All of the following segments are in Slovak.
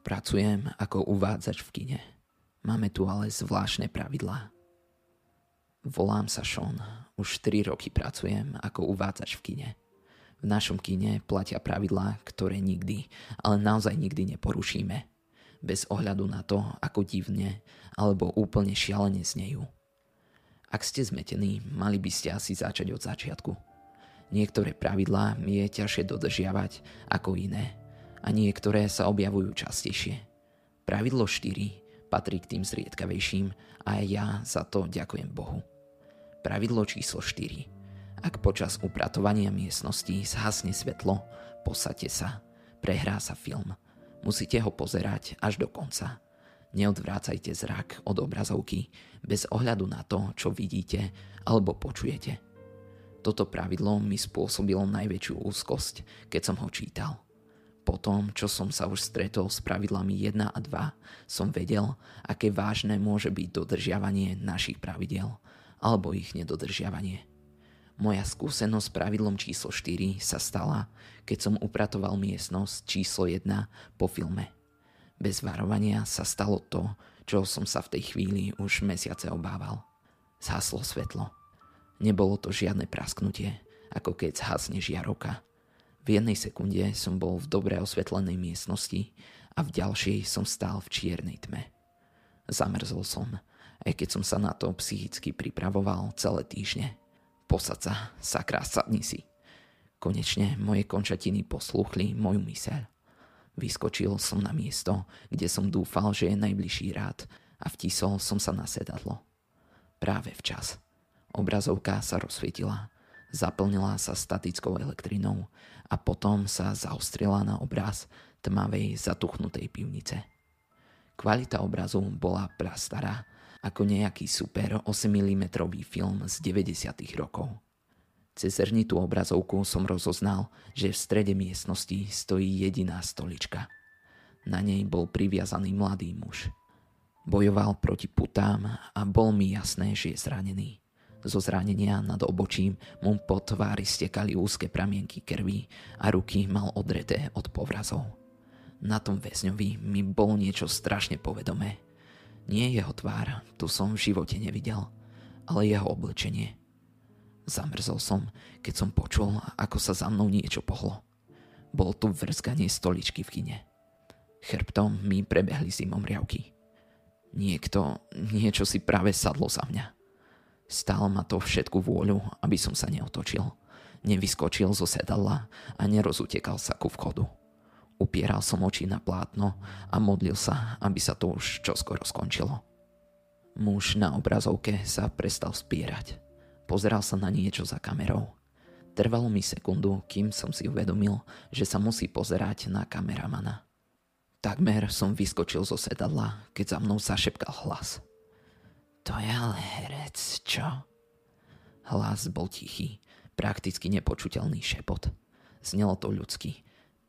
Pracujem ako uvádzač v kine. Máme tu ale zvláštne pravidlá. Volám sa Sean. Už 3 roky pracujem ako uvádzač v kine. V našom kine platia pravidlá, ktoré nikdy, ale naozaj nikdy neporušíme. Bez ohľadu na to, ako divne alebo úplne šialene znejú. Ak ste zmetení, mali by ste asi začať od začiatku. Niektoré pravidlá je ťažšie dodržiavať ako iné a niektoré sa objavujú častejšie. Pravidlo 4 patrí k tým zriedkavejším a ja za to ďakujem Bohu. Pravidlo číslo 4. Ak počas upratovania miestnosti zhasne svetlo, posaďte sa, prehrá sa film. Musíte ho pozerať až do konca. Neodvrácajte zrak od obrazovky bez ohľadu na to, čo vidíte alebo počujete. Toto pravidlo mi spôsobilo najväčšiu úzkosť, keď som ho čítal. Po tom, čo som sa už stretol s pravidlami 1 a 2, som vedel, aké vážne môže byť dodržiavanie našich pravidel – alebo ich nedodržiavanie. Moja skúsenosť s pravidlom číslo 4 sa stala, keď som upratoval miestnosť číslo 1 po filme. Bez varovania sa stalo to, čo som sa v tej chvíli už mesiace obával. Zhaslo svetlo. Nebolo to žiadne prasknutie, ako keď zhasne žiaroka. V jednej sekunde som bol v dobre osvetlenej miestnosti a v ďalšej som stál v čiernej tme. Zamrzol som aj keď som sa na to psychicky pripravoval celé týždne. Posad sa, sakra, sadni si. Konečne moje končatiny poslúchli moju myseľ. Vyskočil som na miesto, kde som dúfal, že je najbližší rád a vtisol som sa na sedadlo. Práve včas. Obrazovka sa rozsvietila, zaplnila sa statickou elektrinou a potom sa zaostrila na obraz tmavej zatuchnutej pivnice. Kvalita obrazu bola prastará ako nejaký super 8 mm film z 90. rokov. Cez zrnitú obrazovku som rozoznal, že v strede miestnosti stojí jediná stolička. Na nej bol priviazaný mladý muž. Bojoval proti putám a bol mi jasné, že je zranený. Zo zranenia nad obočím mu po tvári stekali úzke pramienky krvi a ruky mal odreté od povrazov. Na tom väzňovi mi bolo niečo strašne povedomé – nie jeho tvár, tu som v živote nevidel, ale jeho oblečenie. Zamrzol som, keď som počul, ako sa za mnou niečo pohlo. Bolo to vrskanie stoličky v kine. Chrbtom mi prebehli zimom riavky. Niekto, niečo si práve sadlo za mňa. Stálo ma to všetku vôľu, aby som sa neotočil. Nevyskočil zo sedadla a nerozutekal sa ku vchodu. Upieral som oči na plátno a modlil sa, aby sa to už čoskoro skončilo. Muž na obrazovke sa prestal spierať. Pozeral sa na niečo za kamerou. Trvalo mi sekundu, kým som si uvedomil, že sa musí pozerať na kameramana. Takmer som vyskočil zo sedadla, keď za mnou zašepkal hlas. To je ale herec, čo? Hlas bol tichý, prakticky nepočuteľný šepot. Znelo to ľudsky.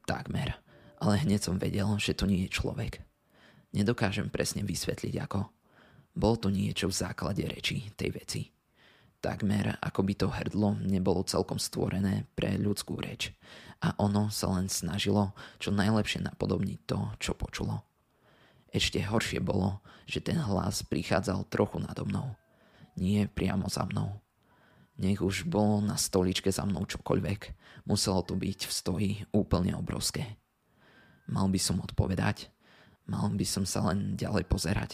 Takmer ale hneď som vedel, že to nie je človek. Nedokážem presne vysvetliť ako. Bolo to niečo v základe reči tej veci. Takmer ako by to hrdlo nebolo celkom stvorené pre ľudskú reč a ono sa len snažilo čo najlepšie napodobniť to, čo počulo. Ešte horšie bolo, že ten hlas prichádzal trochu nado mnou. Nie priamo za mnou. Nech už bolo na stoličke za mnou čokoľvek, muselo to byť v stoji úplne obrovské. Mal by som odpovedať? Mal by som sa len ďalej pozerať?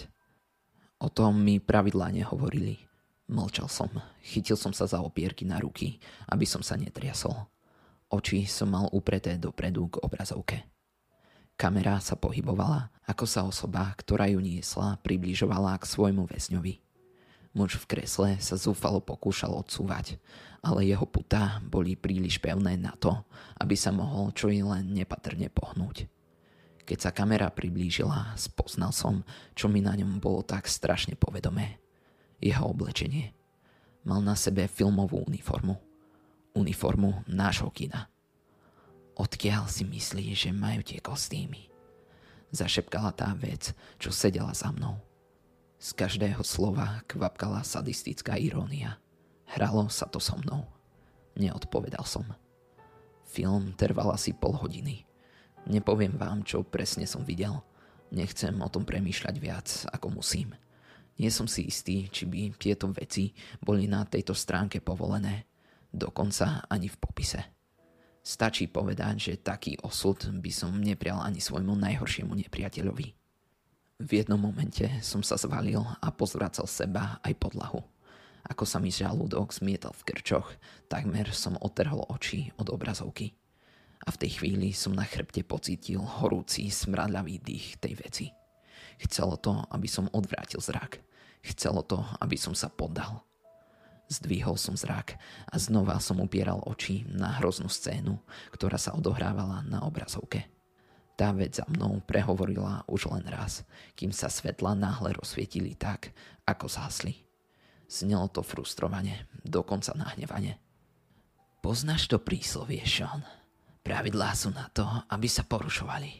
O tom mi pravidlá nehovorili. Mlčal som, chytil som sa za opierky na ruky, aby som sa netriasol. Oči som mal upreté dopredu k obrazovke. Kamera sa pohybovala, ako sa osoba, ktorá ju niesla, približovala k svojmu väzňovi. Muž v kresle sa zúfalo pokúšal odsúvať, ale jeho putá boli príliš pevné na to, aby sa mohol čo i len nepatrne pohnúť. Keď sa kamera priblížila, spoznal som, čo mi na ňom bolo tak strašne povedomé. Jeho oblečenie. Mal na sebe filmovú uniformu. Uniformu nášho kina. Odkiaľ si myslí, že majú tie kostýmy? Zašepkala tá vec, čo sedela za mnou. Z každého slova kvapkala sadistická irónia. Hralo sa to so mnou. Neodpovedal som. Film trval asi pol hodiny. Nepoviem vám, čo presne som videl, Nechcem o tom premýšľať viac, ako musím. Nie som si istý, či by tieto veci boli na tejto stránke povolené, dokonca ani v popise. Stačí povedať, že taký osud by som neprial ani svojmu najhoršiemu nepriateľovi. V jednom momente som sa zvalil a pozvracal seba aj podlahu. Ako sa mi žalúdok zmietal v krčoch, takmer som otrhol oči od obrazovky. A v tej chvíli som na chrbte pocítil horúci, smradľavý dých tej veci. Chcelo to, aby som odvrátil zrak. Chcelo to, aby som sa poddal. Zdvihol som zrak a znova som upieral oči na hroznú scénu, ktorá sa odohrávala na obrazovke. Tá vec za mnou prehovorila už len raz, kým sa svetla náhle rozsvietili tak, ako zhasli. Znelo to frustrovane, dokonca nahnevane. Poznáš to príslovie, Sean? Pravidlá sú na to, aby sa porušovali.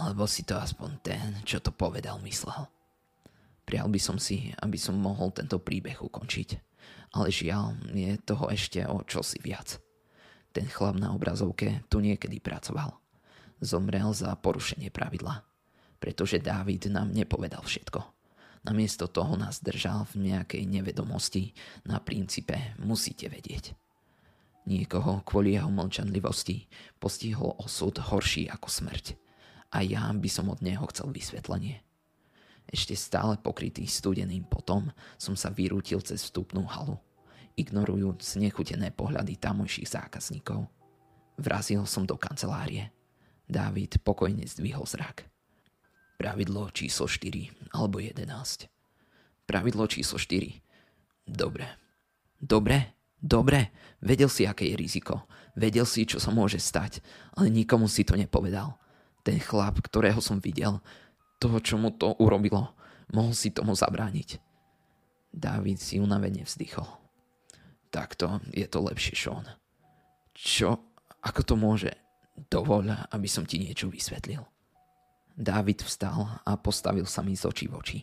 Alebo si to aspoň ten, čo to povedal, myslel. Prial by som si, aby som mohol tento príbeh ukončiť. Ale žiaľ, je toho ešte o čosi viac. Ten chlap na obrazovke tu niekedy pracoval zomrel za porušenie pravidla. Pretože Dávid nám nepovedal všetko. Namiesto toho nás držal v nejakej nevedomosti na princípe musíte vedieť. Niekoho kvôli jeho mlčanlivosti postihol osud horší ako smrť. A ja by som od neho chcel vysvetlenie. Ešte stále pokrytý studeným potom som sa vyrútil cez vstupnú halu, ignorujúc nechutené pohľady tamojších zákazníkov. Vrazil som do kancelárie Dávid pokojne zdvihol zrak. Pravidlo číslo 4 alebo 11. Pravidlo číslo 4. Dobre. Dobre? Dobre. Vedel si, aké je riziko. Vedel si, čo sa môže stať, ale nikomu si to nepovedal. Ten chlap, ktorého som videl, toho, čo mu to urobilo, mohol si tomu zabrániť. Dávid si unavene vzdychol. Takto je to lepšie, Sean. Čo? Ako to môže? Dovoľ, aby som ti niečo vysvetlil. Dávid vstal a postavil sa mi z očí v oči.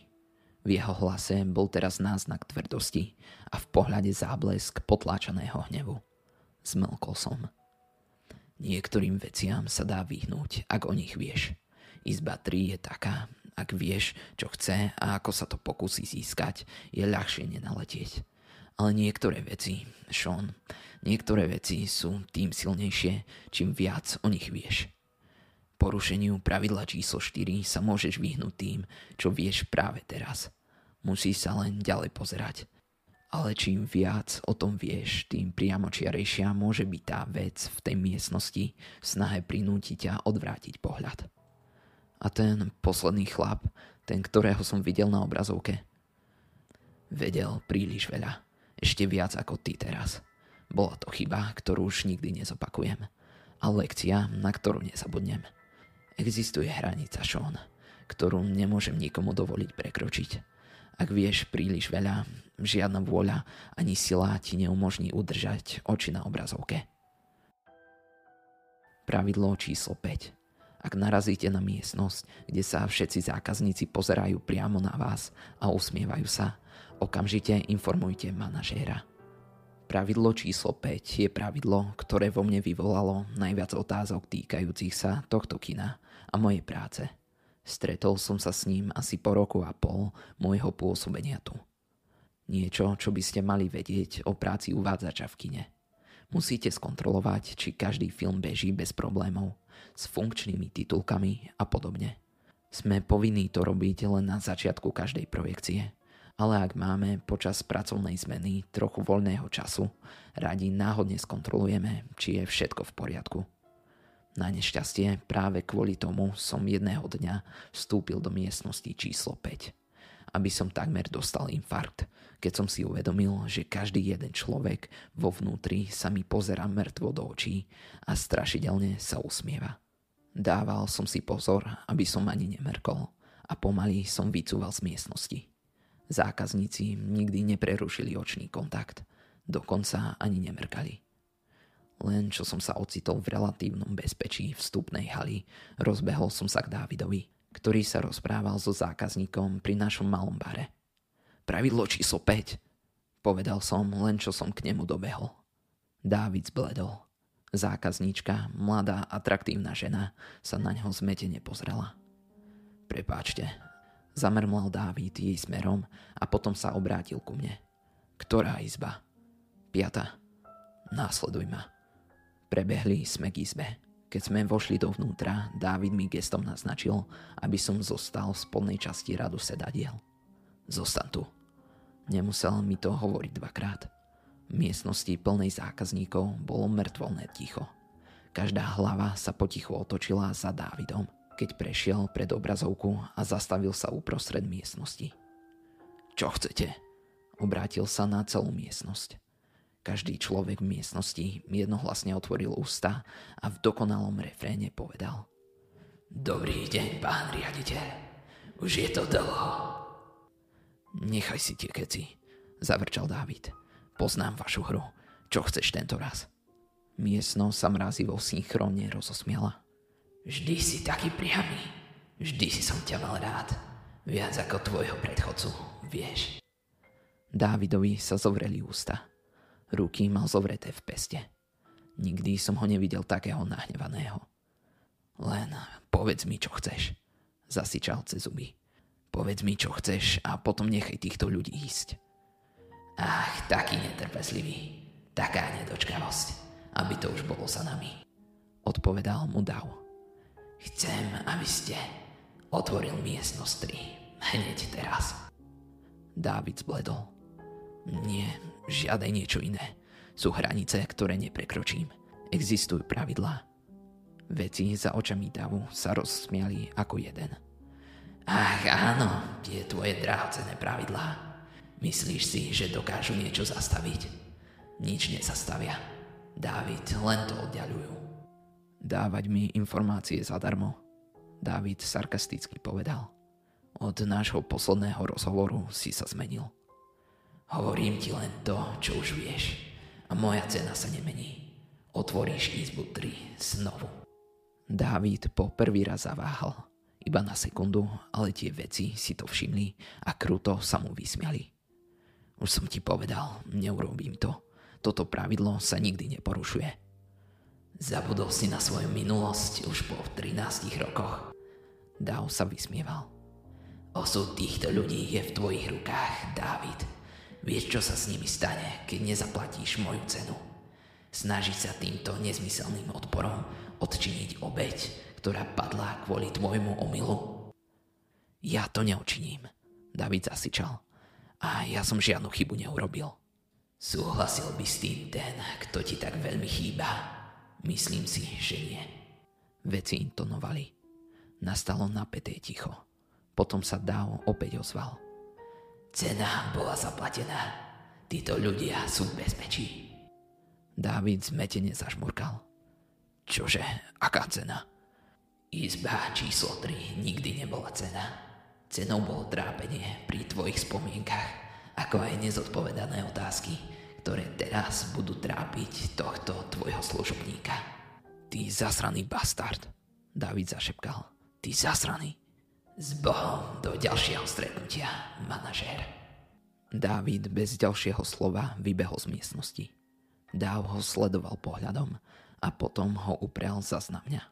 V jeho hlase bol teraz náznak tvrdosti a v pohľade záblesk potláčaného hnevu. Zmelkol som. Niektorým veciam sa dá vyhnúť, ak o nich vieš. Izba 3 je taká, ak vieš, čo chce a ako sa to pokusí získať, je ľahšie nenaletieť. Ale niektoré veci, Sean, niektoré veci sú tým silnejšie, čím viac o nich vieš. Porušeniu pravidla číslo 4 sa môžeš vyhnúť tým, čo vieš práve teraz. Musíš sa len ďalej pozerať. Ale čím viac o tom vieš, tým priamočiarejšia môže byť tá vec v tej miestnosti v snahe prinútiť ťa odvrátiť pohľad. A ten posledný chlap, ten, ktorého som videl na obrazovke, vedel príliš veľa. Ešte viac ako ty teraz. Bola to chyba, ktorú už nikdy nezopakujem. A lekcia, na ktorú nezabudnem. Existuje hranica, Sean, ktorú nemôžem nikomu dovoliť prekročiť. Ak vieš príliš veľa, žiadna vôľa ani sila ti neumožní udržať oči na obrazovke. Pravidlo číslo 5. Ak narazíte na miestnosť, kde sa všetci zákazníci pozerajú priamo na vás a usmievajú sa, okamžite informujte manažéra. Pravidlo číslo 5 je pravidlo, ktoré vo mne vyvolalo najviac otázok týkajúcich sa tohto kina a mojej práce. Stretol som sa s ním asi po roku a pol môjho pôsobenia tu. Niečo, čo by ste mali vedieť o práci uvádzača v kine. Musíte skontrolovať, či každý film beží bez problémov, s funkčnými titulkami a podobne. Sme povinní to robiť len na začiatku každej projekcie – ale ak máme počas pracovnej zmeny trochu voľného času, radi náhodne skontrolujeme, či je všetko v poriadku. Na nešťastie práve kvôli tomu som jedného dňa vstúpil do miestnosti číslo 5, aby som takmer dostal infarkt, keď som si uvedomil, že každý jeden človek vo vnútri sa mi pozera mŕtvo do očí a strašidelne sa usmieva. Dával som si pozor, aby som ani nemerkol a pomaly som vycúval z miestnosti. Zákazníci nikdy neprerušili očný kontakt, dokonca ani nemrkali. Len čo som sa ocitol v relatívnom bezpečí vstupnej haly, rozbehol som sa k Dávidovi, ktorý sa rozprával so zákazníkom pri našom malom bare. Pravidlo číslo 5, povedal som, len čo som k nemu dobehol. Dávid zbledol. Zákazníčka, mladá, atraktívna žena, sa na ňo zmetene pozrela. Prepáčte. Zamrmlal Dávid jej smerom a potom sa obrátil ku mne. Ktorá izba? Piata. Následuj ma. Prebehli sme k izbe. Keď sme vošli dovnútra, Dávid mi gestom naznačil, aby som zostal v spodnej časti radu sedadiel. Zostan tu. Nemusel mi to hovoriť dvakrát. V miestnosti plnej zákazníkov bolo mŕtvolné ticho. Každá hlava sa potichu otočila za Dávidom, keď prešiel pred obrazovku a zastavil sa uprostred miestnosti. Čo chcete? Obrátil sa na celú miestnosť. Každý človek v miestnosti jednohlasne otvoril ústa a v dokonalom refréne povedal Dobrý deň, pán riaditeľ. Už je to dlho. Nechaj si tie keci, zavrčal Dávid. Poznám vašu hru. Čo chceš tento raz? Miestno sa mrazivo synchronne rozosmiala. Vždy si taký priamy. Vždy si som ťa mal rád. Viac ako tvojho predchodcu, vieš. Dávidovi sa zovreli ústa. Ruky mal zovreté v peste. Nikdy som ho nevidel takého nahnevaného. Len povedz mi, čo chceš, zasičal cez zuby. Povedz mi, čo chceš a potom nechaj týchto ľudí ísť. Ach, taký netrpezlivý, taká nedočkavosť, aby to už bolo za nami. Odpovedal mu Dav. Chcem, aby ste otvoril miestnosť 3 hneď teraz. Dávid zbledol. Nie, žiadaj niečo iné. Sú hranice, ktoré neprekročím. Existujú pravidlá. Veci za očami davu sa rozsmiali ako jeden. Ach áno, tie tvoje drahocené pravidlá. Myslíš si, že dokážu niečo zastaviť? Nič nezastavia. Dávid, len to oddialujú. Dávať mi informácie zadarmo. Dávid sarkasticky povedal. Od nášho posledného rozhovoru si sa zmenil. Hovorím ti len to, čo už vieš. A moja cena sa nemení. Otvoríš izbu 3 znovu. Dávid po prvý raz zaváhal. Iba na sekundu, ale tie veci si to všimli a kruto sa mu vysmiali. Už som ti povedal, neurobím to. Toto pravidlo sa nikdy neporušuje. Zabudol si na svoju minulosť už po 13 rokoch. Dáv sa vysmieval. Osud týchto ľudí je v tvojich rukách, Dávid. Vieš, čo sa s nimi stane, keď nezaplatíš moju cenu. Snažiť sa týmto nezmyselným odporom odčiniť obeď, ktorá padla kvôli tvojmu omylu. Ja to neočiním, David zasičal. A ja som žiadnu chybu neurobil. Súhlasil by s tým ten, kto ti tak veľmi chýba. Myslím si, že nie. Veci intonovali. Nastalo napäté ticho. Potom sa Dao opäť ozval. Cena bola zaplatená. Títo ľudia sú v bezpečí. Dávid zmetene zažmurkal. Čože, aká cena? Izba číslo 3 nikdy nebola cena. Cenou bolo trápenie pri tvojich spomienkach, ako aj nezodpovedané otázky, ktoré teraz budú trápiť tohto tvojho služobníka. Ty zasraný bastard, David zašepkal. Ty zasraný. S Bohom do ďalšieho stretnutia, manažér. Dávid bez ďalšieho slova vybehol z miestnosti. Dáv ho sledoval pohľadom a potom ho uprel zas na mňa.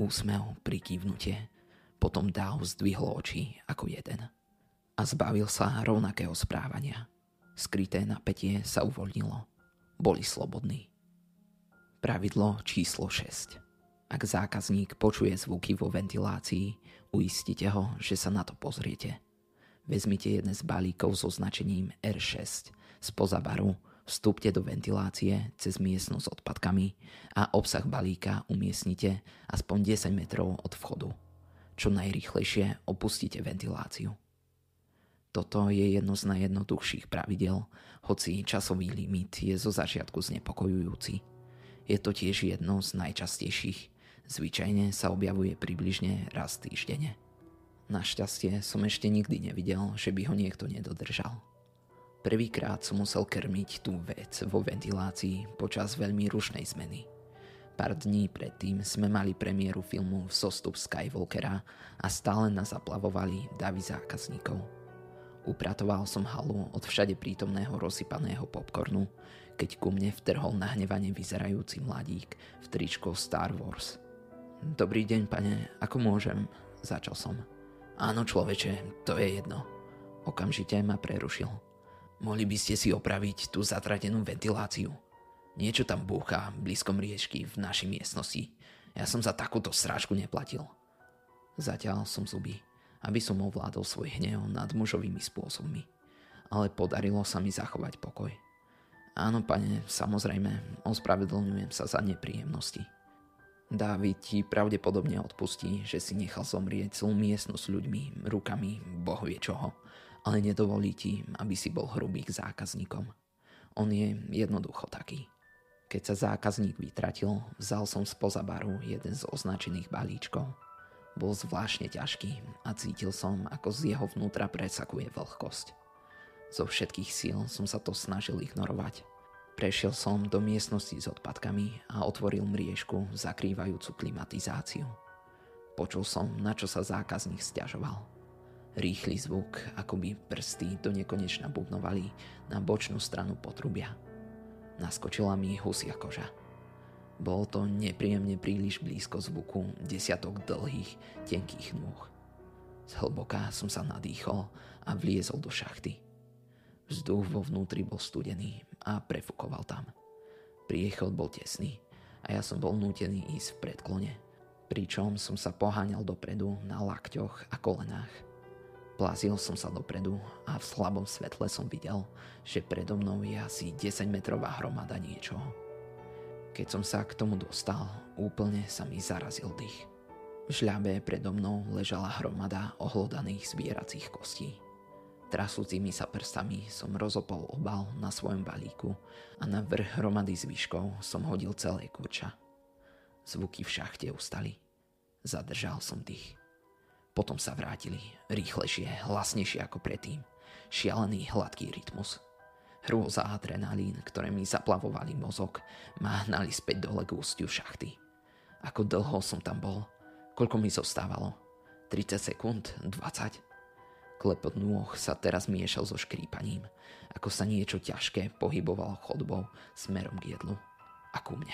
Úsmev, prikývnutie, potom Dáv zdvihol oči ako jeden. A zbavil sa rovnakého správania. Skryté napätie sa uvoľnilo. Boli slobodní. Pravidlo číslo 6. Ak zákazník počuje zvuky vo ventilácii, Uistite ho, že sa na to pozriete. Vezmite jeden z balíkov so značením R6 spoza baru, vstúpte do ventilácie cez miestnosť s odpadkami a obsah balíka umiestnite aspoň 10 metrov od vchodu. Čo najrychlejšie opustite ventiláciu. Toto je jedno z najjednoduchších pravidel, hoci časový limit je zo začiatku znepokojujúci. Je to tiež jedno z najčastejších Zvyčajne sa objavuje približne raz týždenne. Našťastie som ešte nikdy nevidel, že by ho niekto nedodržal. Prvýkrát som musel krmiť tú vec vo ventilácii počas veľmi rušnej zmeny. Pár dní predtým sme mali premiéru filmu Zostup Skywalkera a stále nás zaplavovali davy zákazníkov. Upratoval som halu od všade prítomného rozsypaného popcornu, keď ku mne vtrhol nahnevane vyzerajúci mladík v tričko Star Wars – Dobrý deň, pane, ako môžem? Začal som. Áno, človeče, to je jedno. Okamžite ma prerušil. Mohli by ste si opraviť tú zatratenú ventiláciu. Niečo tam búcha blízko mriežky v našej miestnosti. Ja som za takúto srážku neplatil. Zatiaľ som zuby, aby som ovládol svoj hnev nad mužovými spôsobmi. Ale podarilo sa mi zachovať pokoj. Áno, pane, samozrejme, ospravedlňujem sa za nepríjemnosti. Dávid ti pravdepodobne odpustí, že si nechal zomrieť celú miestnosť ľuďmi, rukami, boh vie čoho, ale nedovolí ti, aby si bol hrubý k zákazníkom. On je jednoducho taký. Keď sa zákazník vytratil, vzal som spoza baru jeden z označených balíčkov. Bol zvláštne ťažký a cítil som, ako z jeho vnútra presakuje vlhkosť. Zo všetkých síl som sa to snažil ignorovať. Prešiel som do miestnosti s odpadkami a otvoril mriežku zakrývajúcu klimatizáciu. Počul som, na čo sa zákazník stiažoval. Rýchly zvuk, ako by prsty do nekonečna bubnovali na bočnú stranu potrubia. Naskočila mi husia koža. Bolo to nepríjemne príliš blízko zvuku desiatok dlhých, tenkých nôh. Zhlboka som sa nadýchol a vliezol do šachty. Vzduch vo vnútri bol studený a prefukoval tam. Priechod bol tesný a ja som bol nútený ísť v predklone, pričom som sa poháňal dopredu na lakťoch a kolenách. Plazil som sa dopredu a v slabom svetle som videl, že predo mnou je asi 10 metrová hromada niečoho. Keď som sa k tomu dostal, úplne sa mi zarazil dých. V žľabe predo mnou ležala hromada ohlodaných zbieracích kostí. Trasúcimi sa prstami som rozopol obal na svojom balíku a na vrch hromady zvyškov som hodil celé kurča. Zvuky v šachte ustali. Zadržal som dých. Potom sa vrátili, rýchlejšie, hlasnejšie ako predtým. Šialený hladký rytmus. Hrôza a adrenalín, ktoré mi zaplavovali mozog, ma hnali späť dole k ústiu šachty. Ako dlho som tam bol? Koľko mi zostávalo? 30 sekúnd? 20? Klepot nôh sa teraz miešal so škrípaním, ako sa niečo ťažké pohybovalo chodbou smerom k jedlu a ku mne.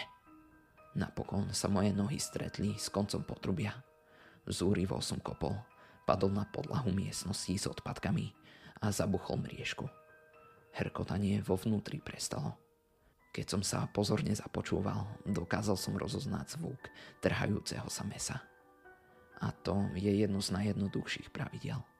Napokon sa moje nohy stretli s koncom potrubia. Zúrivo som kopol, padol na podlahu miestnosti s odpadkami a zabuchol mriežku. Herkotanie vo vnútri prestalo. Keď som sa pozorne započúval, dokázal som rozoznať zvuk trhajúceho sa mesa. A to je jedno z najjednoduchších pravidel –